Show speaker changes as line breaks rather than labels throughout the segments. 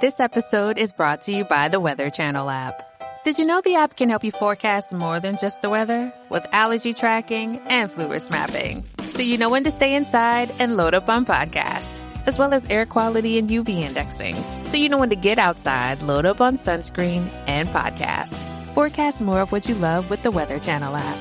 This episode is brought to you by the Weather Channel app. Did you know the app can help you forecast more than just the weather? With allergy tracking and flu risk mapping. So you know when to stay inside and load up on podcast. As well as air quality and UV indexing. So you know when to get outside, load up on sunscreen and podcast. Forecast more of what you love with the Weather Channel app.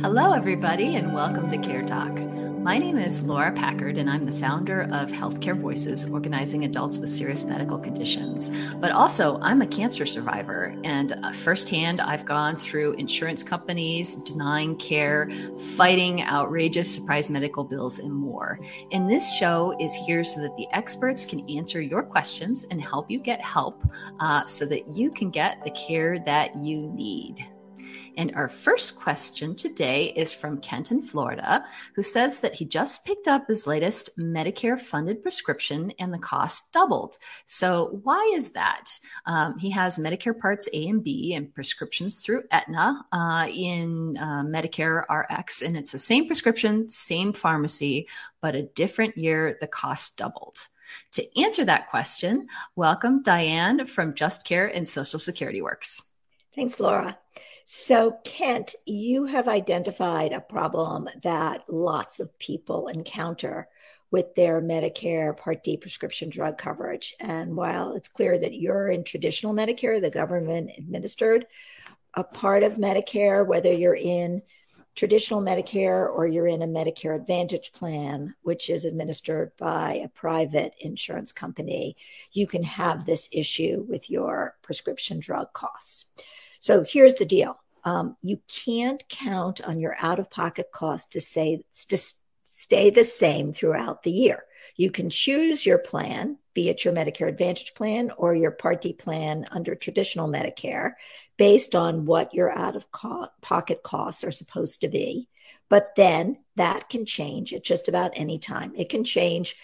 Hello, everybody, and welcome to Care Talk. My name is Laura Packard, and I'm the founder of Healthcare Voices, organizing adults with serious medical conditions. But also, I'm a cancer survivor, and uh, firsthand, I've gone through insurance companies denying care, fighting outrageous surprise medical bills, and more. And this show is here so that the experts can answer your questions and help you get help uh, so that you can get the care that you need. And our first question today is from Kenton, Florida, who says that he just picked up his latest Medicare funded prescription and the cost doubled. So, why is that? Um, he has Medicare Parts A and B and prescriptions through Aetna uh, in uh, Medicare RX, and it's the same prescription, same pharmacy, but a different year, the cost doubled. To answer that question, welcome Diane from Just Care and Social Security Works.
Thanks, Laura. So, Kent, you have identified a problem that lots of people encounter with their Medicare Part D prescription drug coverage. And while it's clear that you're in traditional Medicare, the government administered, a part of Medicare, whether you're in traditional Medicare or you're in a Medicare Advantage plan, which is administered by a private insurance company, you can have this issue with your prescription drug costs. So here's the deal um, you can't count on your out of pocket cost to say to stay the same throughout the year. You can choose your plan, be it your Medicare Advantage plan or your Part D plan under traditional Medicare, based on what your out of co- pocket costs are supposed to be. But then that can change at just about any time. It can change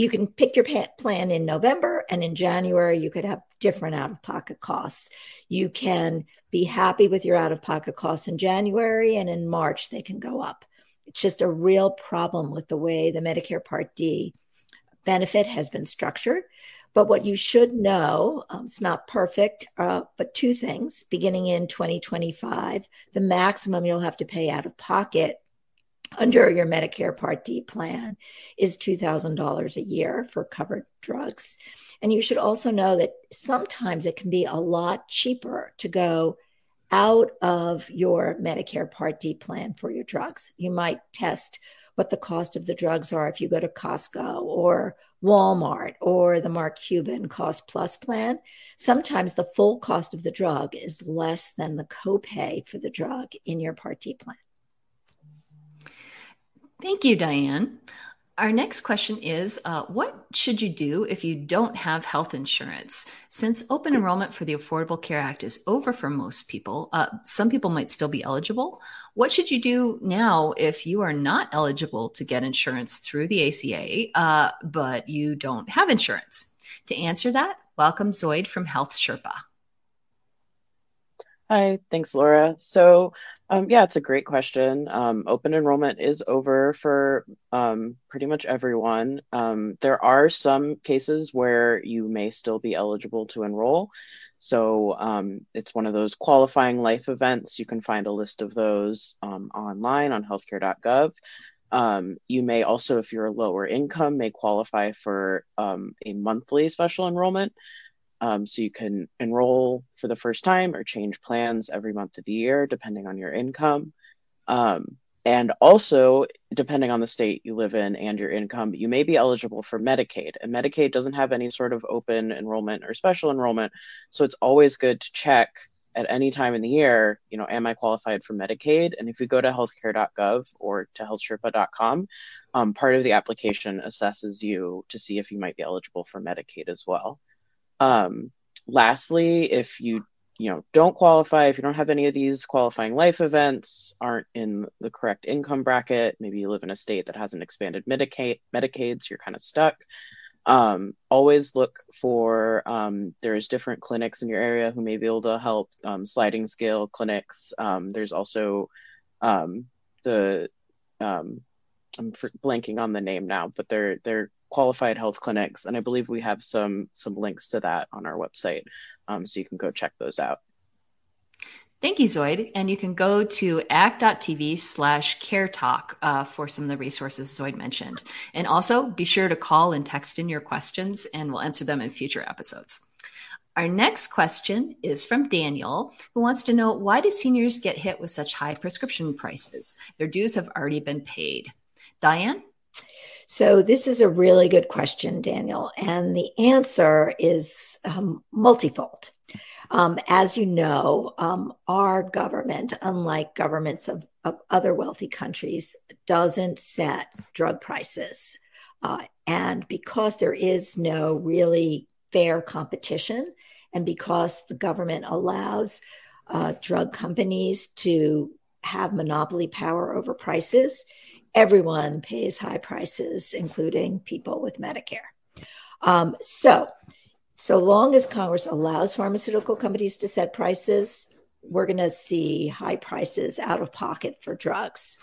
you can pick your plan in November, and in January, you could have different out of pocket costs. You can be happy with your out of pocket costs in January, and in March, they can go up. It's just a real problem with the way the Medicare Part D benefit has been structured. But what you should know, um, it's not perfect, uh, but two things. Beginning in 2025, the maximum you'll have to pay out of pocket under your Medicare Part D plan is $2,000 a year for covered drugs. And you should also know that sometimes it can be a lot cheaper to go out of your Medicare Part D plan for your drugs. You might test what the cost of the drugs are if you go to Costco or Walmart or the Mark Cuban Cost Plus plan. Sometimes the full cost of the drug is less than the copay for the drug in your Part D plan.
Thank you, Diane. Our next question is uh, What should you do if you don't have health insurance? Since open enrollment for the Affordable Care Act is over for most people, uh, some people might still be eligible. What should you do now if you are not eligible to get insurance through the ACA, uh, but you don't have insurance? To answer that, welcome Zoid from Health Sherpa.
Hi, thanks, Laura. So, um, yeah, it's a great question. Um, open enrollment is over for um, pretty much everyone. Um, there are some cases where you may still be eligible to enroll. So, um, it's one of those qualifying life events. You can find a list of those um, online on healthcare.gov. you may also, if you're a lower income, may qualify for a monthly special enrollment. Um, so you can enroll for the first time or change plans every month of the year, depending on your income. Um, and also, depending on the state you live in and your income, you may be eligible for Medicaid. And Medicaid doesn't have any sort of open enrollment or special enrollment. So it's always good to check at any time in the year, you know, am I qualified for Medicaid? And if you go to healthcare.gov or to healthsherpa.com, um, part of the application assesses you to see if you might be eligible for Medicaid as well. Um, lastly, if you you know don't qualify, if you don't have any of these qualifying life events, aren't in the correct income bracket, maybe you live in a state that hasn't expanded Medicaid, Medicaid, so you're kind of stuck. Um, always look for um, there's different clinics in your area who may be able to help. Um, sliding scale clinics. Um, there's also um, the um, I'm blanking on the name now, but they're they're qualified health clinics, and I believe we have some some links to that on our website, um, so you can go check those out.
Thank you, Zoid. And you can go to act.tv slash care talk uh, for some of the resources Zoid mentioned. And also be sure to call and text in your questions, and we'll answer them in future episodes. Our next question is from Daniel, who wants to know why do seniors get hit with such high prescription prices? Their dues have already been paid. Diane?
So, this is a really good question, Daniel. And the answer is um, multifold. Um, as you know, um, our government, unlike governments of, of, other wealthy countries, doesn't set drug prices. Uh, and because there is no really fair competition, and because the government allows uh, drug companies to have monopoly power over prices, everyone pays high prices, including people with Medicare. Um, so, so long as Congress allows pharmaceutical companies to set prices, we're going to see high prices out of pocket for drugs.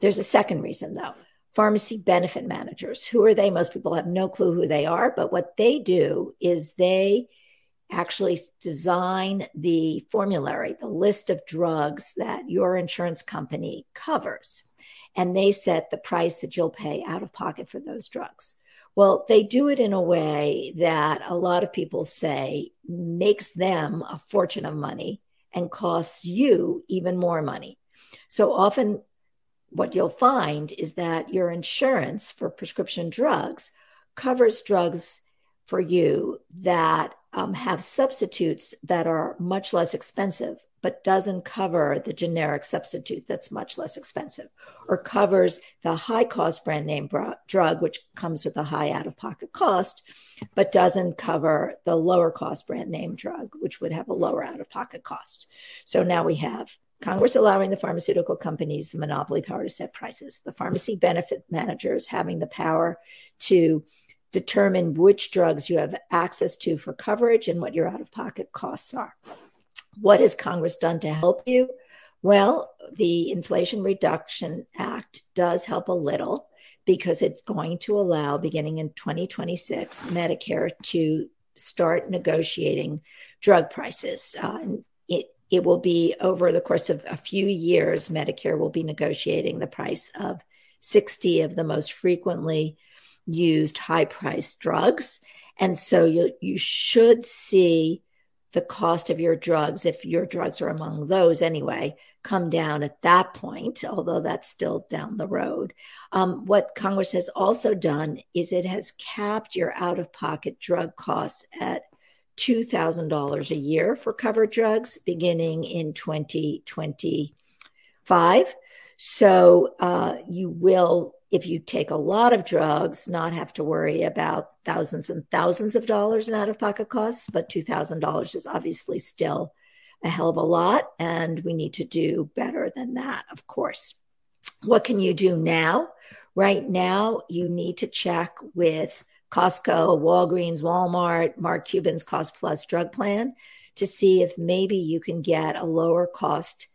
There's a second reason, though pharmacy benefit managers. Who are they? Most people have no clue who they are, but what they do is they actually design the formulary, the list of drugs that your insurance company covers. And they set the price that you'll pay out of pocket for those drugs. Well, they do it in a way that a lot of people say makes them a fortune of money and costs you even more money. So often, what you'll find is that your insurance for prescription drugs covers drugs for you that um, have substitutes that are much less expensive but doesn't cover the generic substitute that's much less expensive, or covers the high cost brand name drug, which comes with a high out of pocket cost, but doesn't cover the lower cost brand name drug, which would have a lower out of pocket cost. So now we have Congress allowing the pharmaceutical companies the monopoly power to set prices, the pharmacy benefit managers having the power to determine which drugs you have access to for coverage and what your out of pocket costs are. What has Congress done to help you? Well, the Inflation Reduction Act does help a little because it's going to allow, beginning in 2026, Medicare to start negotiating drug prices. Uh, it, it will be over the course of a few years, Medicare will be negotiating the price of 60 of the most frequently used high priced drugs. And so you, you should see the cost of your drugs, if your drugs are among those anyway, come down at that point, although that's still down the road. Um, what Congress has also done is it has capped your out of pocket drug costs at $2,000 a year for covered drugs beginning in 2025. So uh, you will if you take a lot of drugs, not have to worry about thousands and thousands of dollars in out of pocket costs. But $2,000 is obviously still a hell of a lot. And we need to do better than that, of course. What can you do now? Right now, you need to check with Costco, Walgreens, Walmart, Mark Cuban's Cost Plus drug plan to see if maybe you can get a lower cost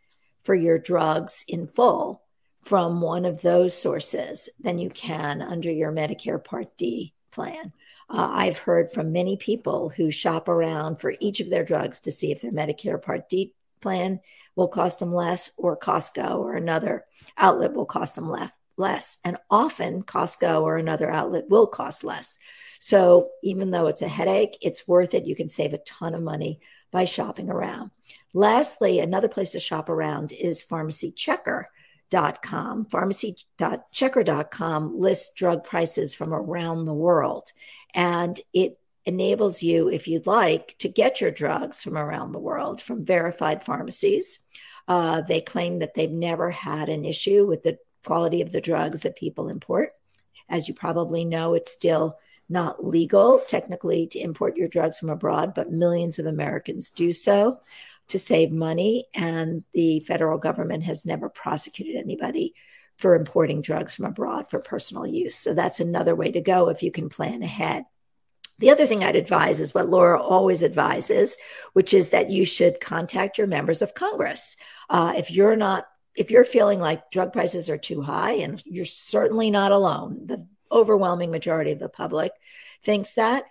for your drugs in full from one of those sources than you can under your Medicare Part D plan. Uh, I've heard from many people who shop around for each of their drugs to see if their Medicare Part D plan will cost them less, or Costco or another outlet will cost them less. Less and often Costco or another outlet will cost less. So even though it's a headache, it's worth it. You can save a ton of money by shopping around. Lastly, another place to shop around is Pharmacy Checker pharmacychecker.com, pharmacychecker.com lists drug prices from around the world. And it enables you, if you'd like, to get your drugs from around the world from verified pharmacies. Uh, they claim that they've never had an issue with the quality of the drugs that people import. As you probably know, it's still not legal technically to import your drugs from abroad, but millions of Americans do so to save money. And the federal government has never prosecuted anybody for importing drugs from abroad for personal use. So that's another way to go if you can plan ahead. The other thing I'd advise is what Laura always advises, which is that you should contact your members of Congress. Uh, if you're not if you're feeling like drug prices are too high, and you're certainly not alone, the overwhelming majority of the public thinks that,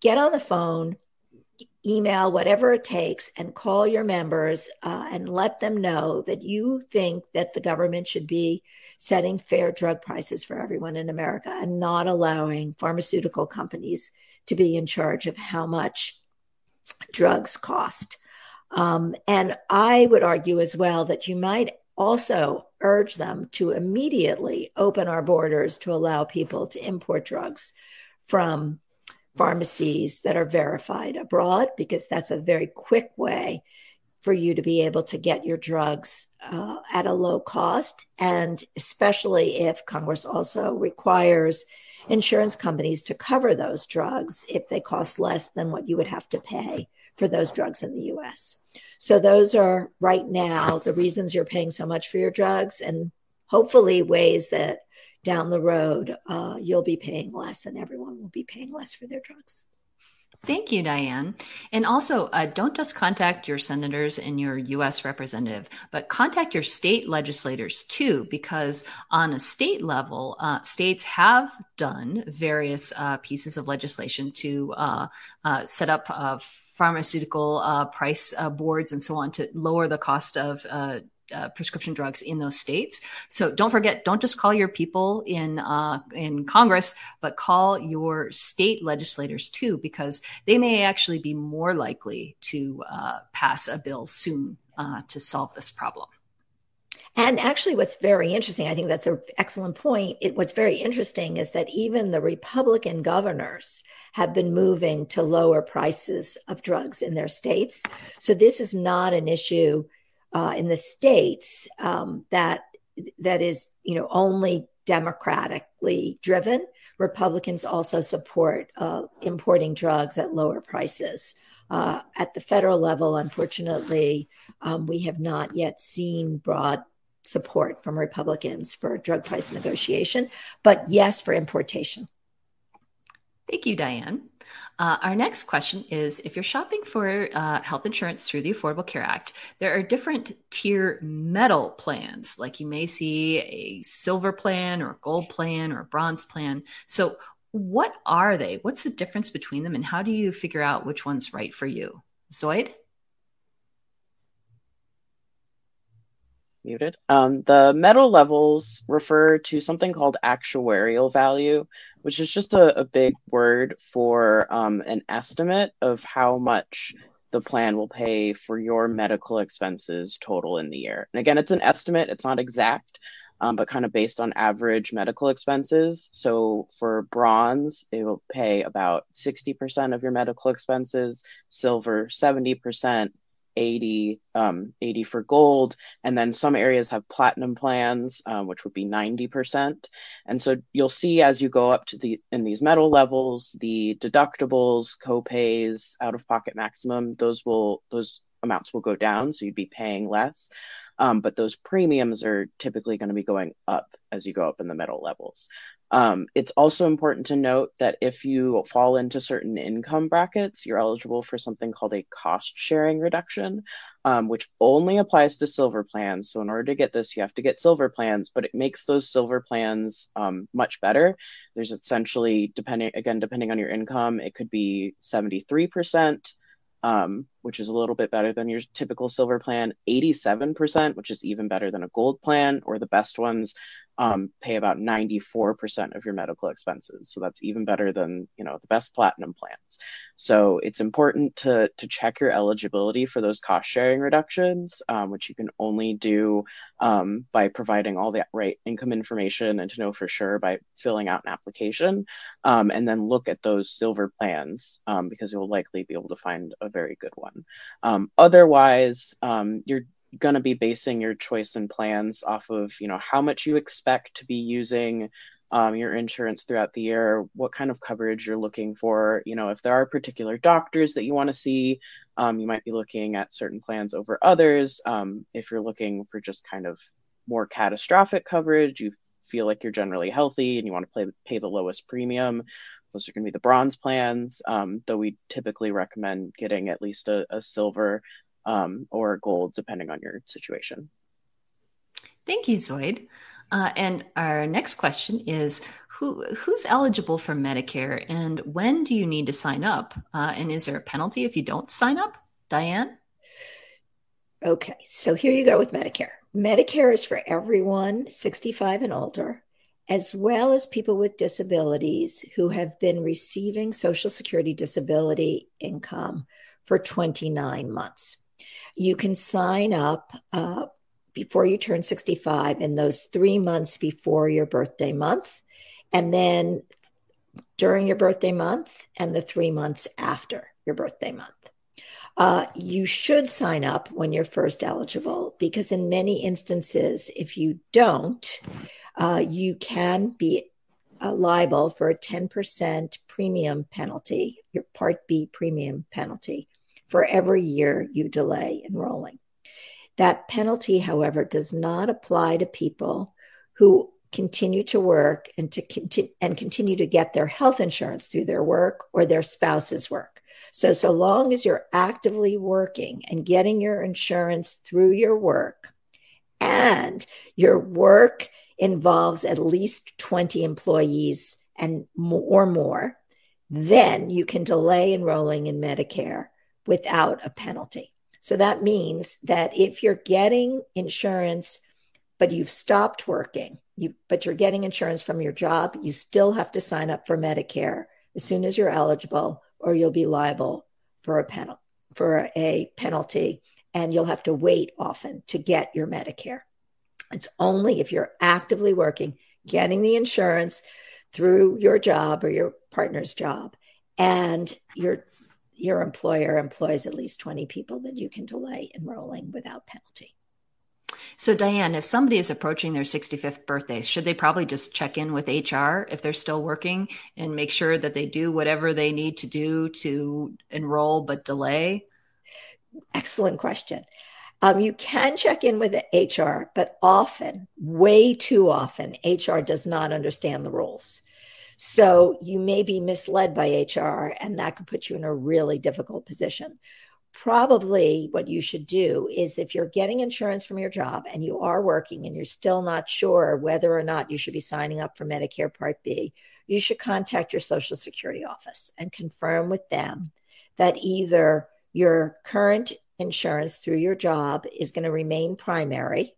get on the phone, email, whatever it takes, and call your members uh, and let them know that you think that the government should be setting fair drug prices for everyone in America and not allowing pharmaceutical companies to be in charge of how much drugs cost. Um, and I would argue as well that you might also urge them to immediately open our borders to allow people to import drugs from pharmacies that are verified abroad, because that's a very quick way for you to be able to get your drugs uh, at a low cost. And especially if Congress also requires insurance companies to cover those drugs if they cost less than what you would have to pay for those drugs in the US. So, those are right now the reasons you're paying so much for your drugs, and hopefully, ways that down the road uh, you'll be paying less and everyone will be paying less for their drugs.
Thank you, Diane. And also, uh, don't just contact your senators and your U.S. representative, but contact your state legislators too, because on a state level, uh, states have done various uh, pieces of legislation to uh, uh, set up uh, pharmaceutical price boards and so on to lower the cost of uh, prescription drugs in those states. So don't forget, don't just call your people in uh, in Congress, but call your state legislators too, because they may actually be more likely to uh, pass a bill soon uh, to solve this problem.
And actually, what's very interesting, I think that's an excellent point. It, what's very interesting is that even the Republican governors have been moving to lower prices of drugs in their states. So this is not an issue uh, in the states um, that that is you know only democratically driven. Republicans also support uh, importing drugs at lower prices. Uh, at the federal level, unfortunately, um, we have not yet seen broad support from Republicans for drug price negotiation, but yes, for importation.
Thank you, Diane. Uh, our next question is If you're shopping for uh, health insurance through the Affordable Care Act, there are different tier metal plans, like you may see a silver plan or a gold plan or a bronze plan. So, what are they? What's the difference between them, and how do you figure out which one's right for you? Zoid?
Muted. Um, the metal levels refer to something called actuarial value, which is just a, a big word for um, an estimate of how much the plan will pay for your medical expenses total in the year. And again, it's an estimate, it's not exact. Um, but kind of based on average medical expenses. So for bronze, it will pay about 60% of your medical expenses, silver, 70%, 80 um, 80 for gold. And then some areas have platinum plans um, which would be 90% and so you'll see as you go up to the in these metal levels the deductibles copays out of pocket maximum those will those amounts will go down. So you'd be paying less. Um, but those premiums are typically going to be going up as you go up in the metal levels um, it's also important to note that if you fall into certain income brackets, you're eligible for something called a cost sharing reduction, um, which only applies to silver plans. So, in order to get this, you have to get silver plans, but it makes those silver plans um, much better. There's essentially, depending again, depending on your income, it could be 73%. Um, which is a little bit better than your typical silver plan, 87%, which is even better than a gold plan, or the best ones um, pay about 94% of your medical expenses. So that's even better than, you know, the best platinum plans. So it's important to, to check your eligibility for those cost sharing reductions, um, which you can only do um, by providing all the right income information and to know for sure by filling out an application. Um, and then look at those silver plans um, because you'll likely be able to find a very good one. Um, otherwise, you're going to be basing your choice and plans off of you know how much you expect to be using um, your insurance throughout the year what kind of coverage you're looking for you know if there are particular doctors that you want to see um, you might be looking at certain plans over others um, if you're looking for just kind of more catastrophic coverage you feel like you're generally healthy and you want to pay the lowest premium those are going to be the bronze plans um, though we typically recommend getting at least a, a silver um, or gold, depending on your situation.
Thank you, Zoid. Uh, and our next question is who who's eligible for Medicare and when do you need to sign up? Uh, and is there a penalty if you don't sign up? Diane?
Okay, so here you go with Medicare. Medicare is for everyone 65 and older, as well as people with disabilities who have been receiving Social Security disability income for 29 months. You can sign up uh, before you turn 65 in those three months before your birthday month, and then during your birthday month, and the three months after your birthday month. Uh, you should sign up when you're first eligible because, in many instances, if you don't, uh, you can be uh, liable for a 10% premium penalty, your Part B premium penalty, for every year you delay enrolling. That penalty, however, does not apply to people who continue to work and to conti- and continue to get their health insurance through their work or their spouse's work. So, so long as you're actively working and getting your insurance through your work, and your work involves at least 20 employees and or more, then you can delay enrolling in Medicare without a penalty. So that means that if you're getting insurance, but you've stopped working, you, but you're getting insurance from your job, you still have to sign up for Medicare as soon as you're eligible or you'll be liable for a penalty for a penalty and you'll have to wait often to get your Medicare. It's only if you're actively working, getting the insurance through your job or your partner's job, and your your employer employs at least 20 people that you can delay enrolling without penalty.
So, Diane, if somebody is approaching their 65th birthday, should they probably just check in with HR if they're still working and make sure that they do whatever they need to do to enroll but delay?
Excellent question. Um, you can check in with HR, but often, way too often, HR does not understand the rules. So you may be misled by HR, and that could put you in a really difficult position. Probably what you should do is if you're getting insurance from your job and you are working and you're still not sure whether or not you should be signing up for Medicare Part B, you should contact your Social Security office and confirm with them that either your current insurance through your job is going to remain primary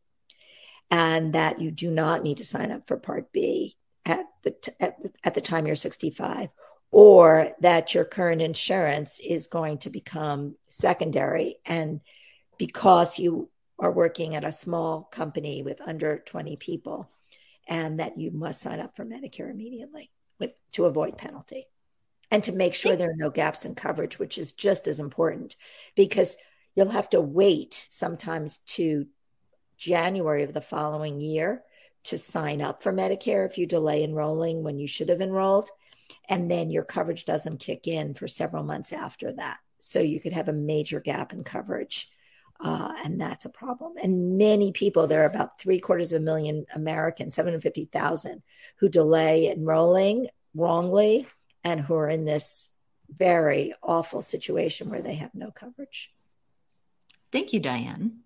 and that you do not need to sign up for Part B at the, t- at, at the time you're 65 or that your current insurance is going to become secondary. And because you are working at a small company with under 20 people, and that you must sign up for Medicare immediately with, to avoid penalty and to make sure there are no gaps in coverage, which is just as important because you'll have to wait sometimes to January of the following year to sign up for Medicare if you delay enrolling when you should have enrolled and then your coverage doesn't kick in for several months after that. So you could have a major gap in coverage. Uh, and that's a problem. And many people, there are about three quarters of a million Americans, 750,000, who delay enrolling wrongly and who are in this very awful situation where they have no coverage.
Thank you, Diane.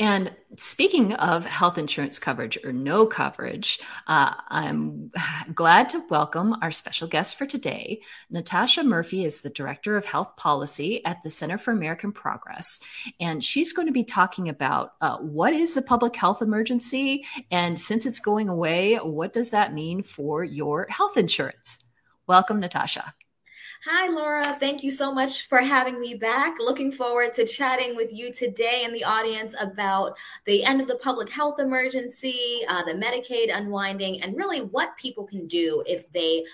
And speaking of health insurance coverage or no coverage, uh, I'm glad to welcome our special guest for today. Natasha Murphy is the Director of Health Policy at the Center for American Progress. And she's going to be talking about uh, what is the public health emergency? And since it's going away, what does that mean for your health insurance? Welcome, Natasha.
Hi, Laura. Thank you so much for having me back. Looking forward to chatting with you today in the audience about the end of the public health emergency, uh, the Medicaid unwinding, and really what people can do if they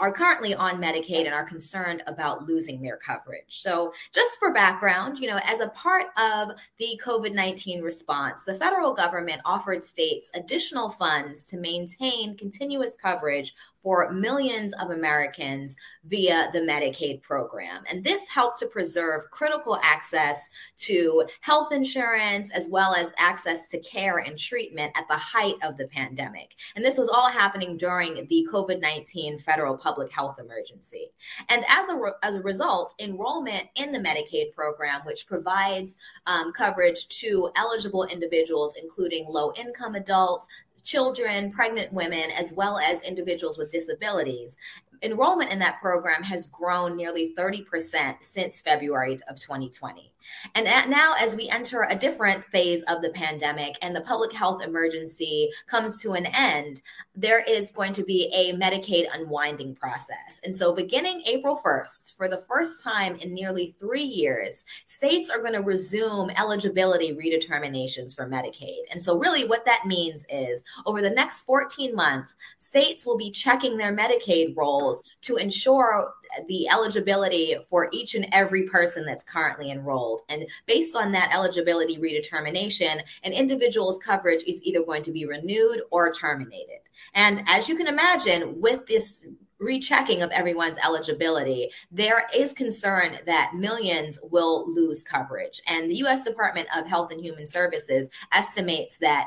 are currently on Medicaid and are concerned about losing their coverage. So, just for background, you know, as a part of the COVID 19 response, the federal government offered states additional funds to maintain continuous coverage for millions of Americans via the Medicaid program. And this helped to preserve critical access to health insurance as well as access to care and treatment at the height of the pandemic. And this was all happening during the COVID 19 federal public health emergency. And as a, re- as a result, enrollment in the Medicaid program, which provides um, coverage to eligible individuals, including low income adults, children, pregnant women, as well as individuals with disabilities. Enrollment in that program has grown nearly 30% since February of 2020. And now, as we enter a different phase of the pandemic and the public health emergency comes to an end, there is going to be a Medicaid unwinding process. And so, beginning April 1st, for the first time in nearly three years, states are going to resume eligibility redeterminations for Medicaid. And so, really, what that means is over the next 14 months, states will be checking their Medicaid rolls to ensure the eligibility for each and every person that's currently enrolled. And based on that eligibility redetermination, an individual's coverage is either going to be renewed or terminated. And as you can imagine, with this rechecking of everyone's eligibility, there is concern that millions will lose coverage. And the US Department of Health and Human Services estimates that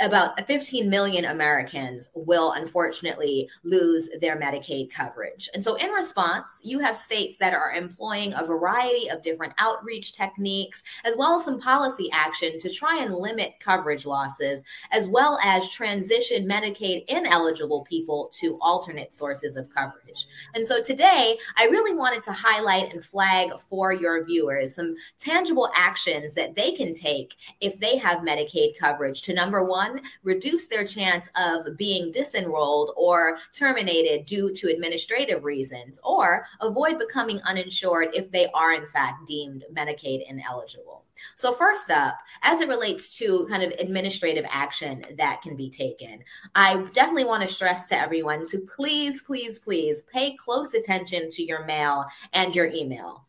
about 15 million Americans will unfortunately lose their Medicaid coverage. And so, in response, you have states that are employing a variety of different outreach techniques, as well as some policy action to try and limit coverage losses, as well as transition Medicaid ineligible people to alternate sources of coverage. And so, today, I really wanted to highlight and flag for your viewers some tangible actions that they can take if they have Medicaid coverage to number one, one, reduce their chance of being disenrolled or terminated due to administrative reasons, or avoid becoming uninsured if they are, in fact, deemed Medicaid ineligible. So, first up, as it relates to kind of administrative action that can be taken, I definitely want to stress to everyone to please, please, please pay close attention to your mail and your email.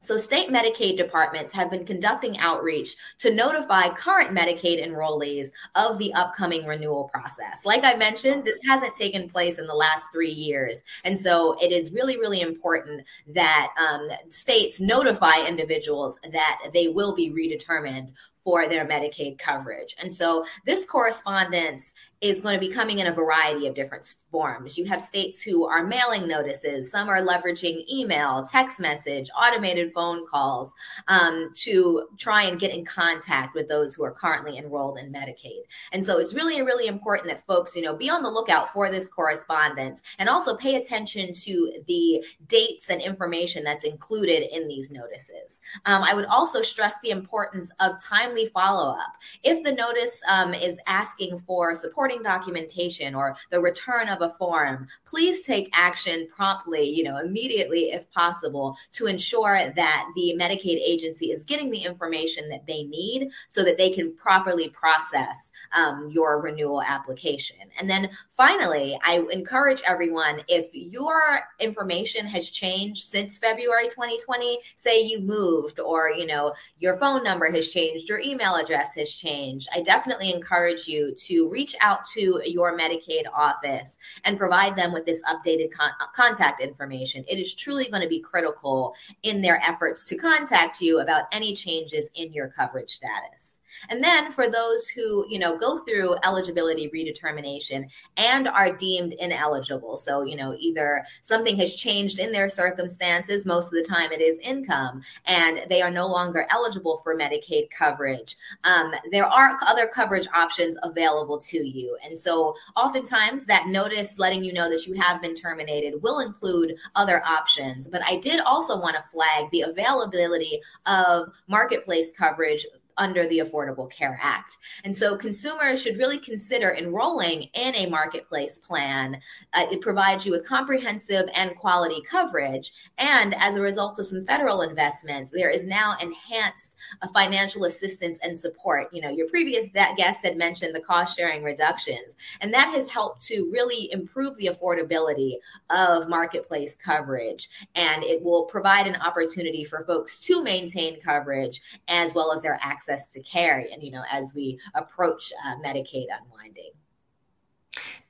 So, state Medicaid departments have been conducting outreach to notify current Medicaid enrollees of the upcoming renewal process. Like I mentioned, this hasn't taken place in the last three years. And so, it is really, really important that um, states notify individuals that they will be redetermined for their Medicaid coverage. And so, this correspondence is going to be coming in a variety of different forms. You have states who are mailing notices, some are leveraging email, text message, automated phone calls um, to try and get in contact with those who are currently enrolled in Medicaid. And so it's really, really important that folks, you know, be on the lookout for this correspondence and also pay attention to the dates and information that's included in these notices. Um, I would also stress the importance of timely follow up. If the notice um, is asking for support supporting documentation or the return of a form, please take action promptly, you know, immediately if possible to ensure that the Medicaid agency is getting the information that they need so that they can properly process um, your renewal application. And then finally, I encourage everyone if your information has changed since February 2020, say you moved or, you know, your phone number has changed, your email address has changed, I definitely encourage you to reach out out to your Medicaid office and provide them with this updated con- uh, contact information. It is truly going to be critical in their efforts to contact you about any changes in your coverage status. And then for those who, you know, go through eligibility redetermination and are deemed ineligible. So, you know, either something has changed in their circumstances, most of the time it is income, and they are no longer eligible for Medicaid coverage. Um, there are other coverage options available to you. And so oftentimes that notice letting you know that you have been terminated will include other options. But I did also want to flag the availability of marketplace coverage under the Affordable Care Act. And so consumers should really consider enrolling in a marketplace plan. Uh, it provides you with comprehensive and quality coverage. And as a result of some federal investments, there is now enhanced uh, financial assistance and support. You know, your previous guest had mentioned the cost sharing reductions, and that has helped to really improve the affordability of marketplace coverage. And it will provide an opportunity for folks to maintain coverage as well as their access access to care and you know as we approach uh, medicaid unwinding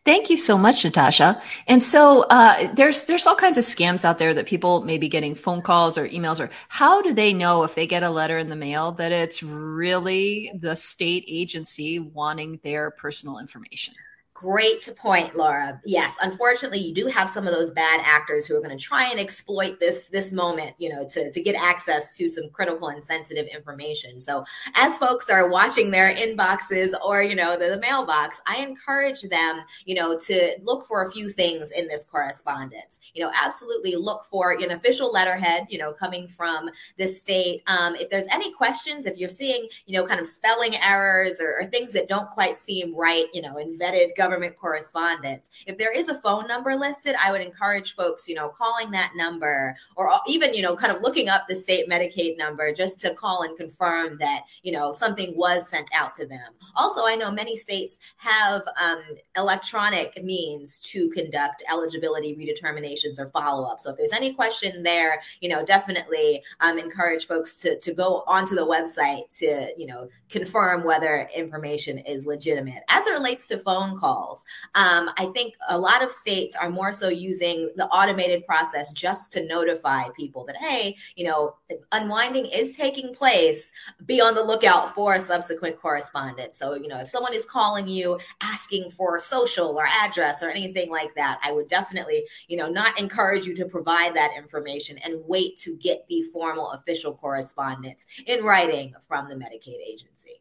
Thank you so much, Natasha. And so uh, there's there's all kinds of scams out there that people may be getting phone calls or emails or how do they know if they get a letter in the mail that it's really the state agency wanting their personal information?
Great point, Laura. Yes, unfortunately, you do have some of those bad actors who are going to try and exploit this this moment, you know, to, to get access to some critical and sensitive information. So, as folks are watching their inboxes or you know the, the mailbox, I encourage them, you know, to look for a few things in this correspondence. You know, absolutely look for an official letterhead, you know, coming from the state. Um, if there's any questions, if you're seeing, you know, kind of spelling errors or, or things that don't quite seem right, you know, in vetted government government correspondence. If there is a phone number listed, I would encourage folks, you know, calling that number or even, you know, kind of looking up the state Medicaid number just to call and confirm that, you know, something was sent out to them. Also, I know many states have um, electronic means to conduct eligibility redeterminations or follow up. So if there's any question there, you know, definitely um, encourage folks to, to go onto the website to, you know, confirm whether information is legitimate. As it relates to phone calls, calls. Um, I think a lot of states are more so using the automated process just to notify people that, hey, you know, unwinding is taking place. Be on the lookout for a subsequent correspondence. So, you know, if someone is calling you asking for social or address or anything like that, I would definitely, you know, not encourage you to provide that information and wait to get the formal official correspondence in writing from the Medicaid agency.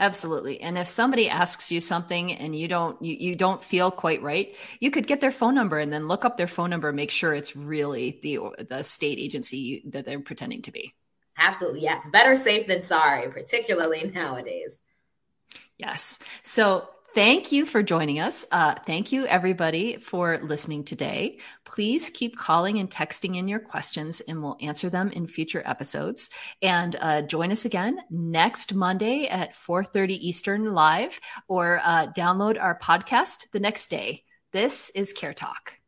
Absolutely. And if somebody asks you something and you don't you, you don't feel quite right, you could get their phone number and then look up their phone number, make sure it's really the the state agency that they're pretending to be.
Absolutely. Yes. Better safe than sorry, particularly nowadays.
Yes. So Thank you for joining us. Uh, thank you, everybody, for listening today. Please keep calling and texting in your questions, and we'll answer them in future episodes. And uh, join us again next Monday at 4:30 Eastern live, or uh, download our podcast the next day. This is Care Talk.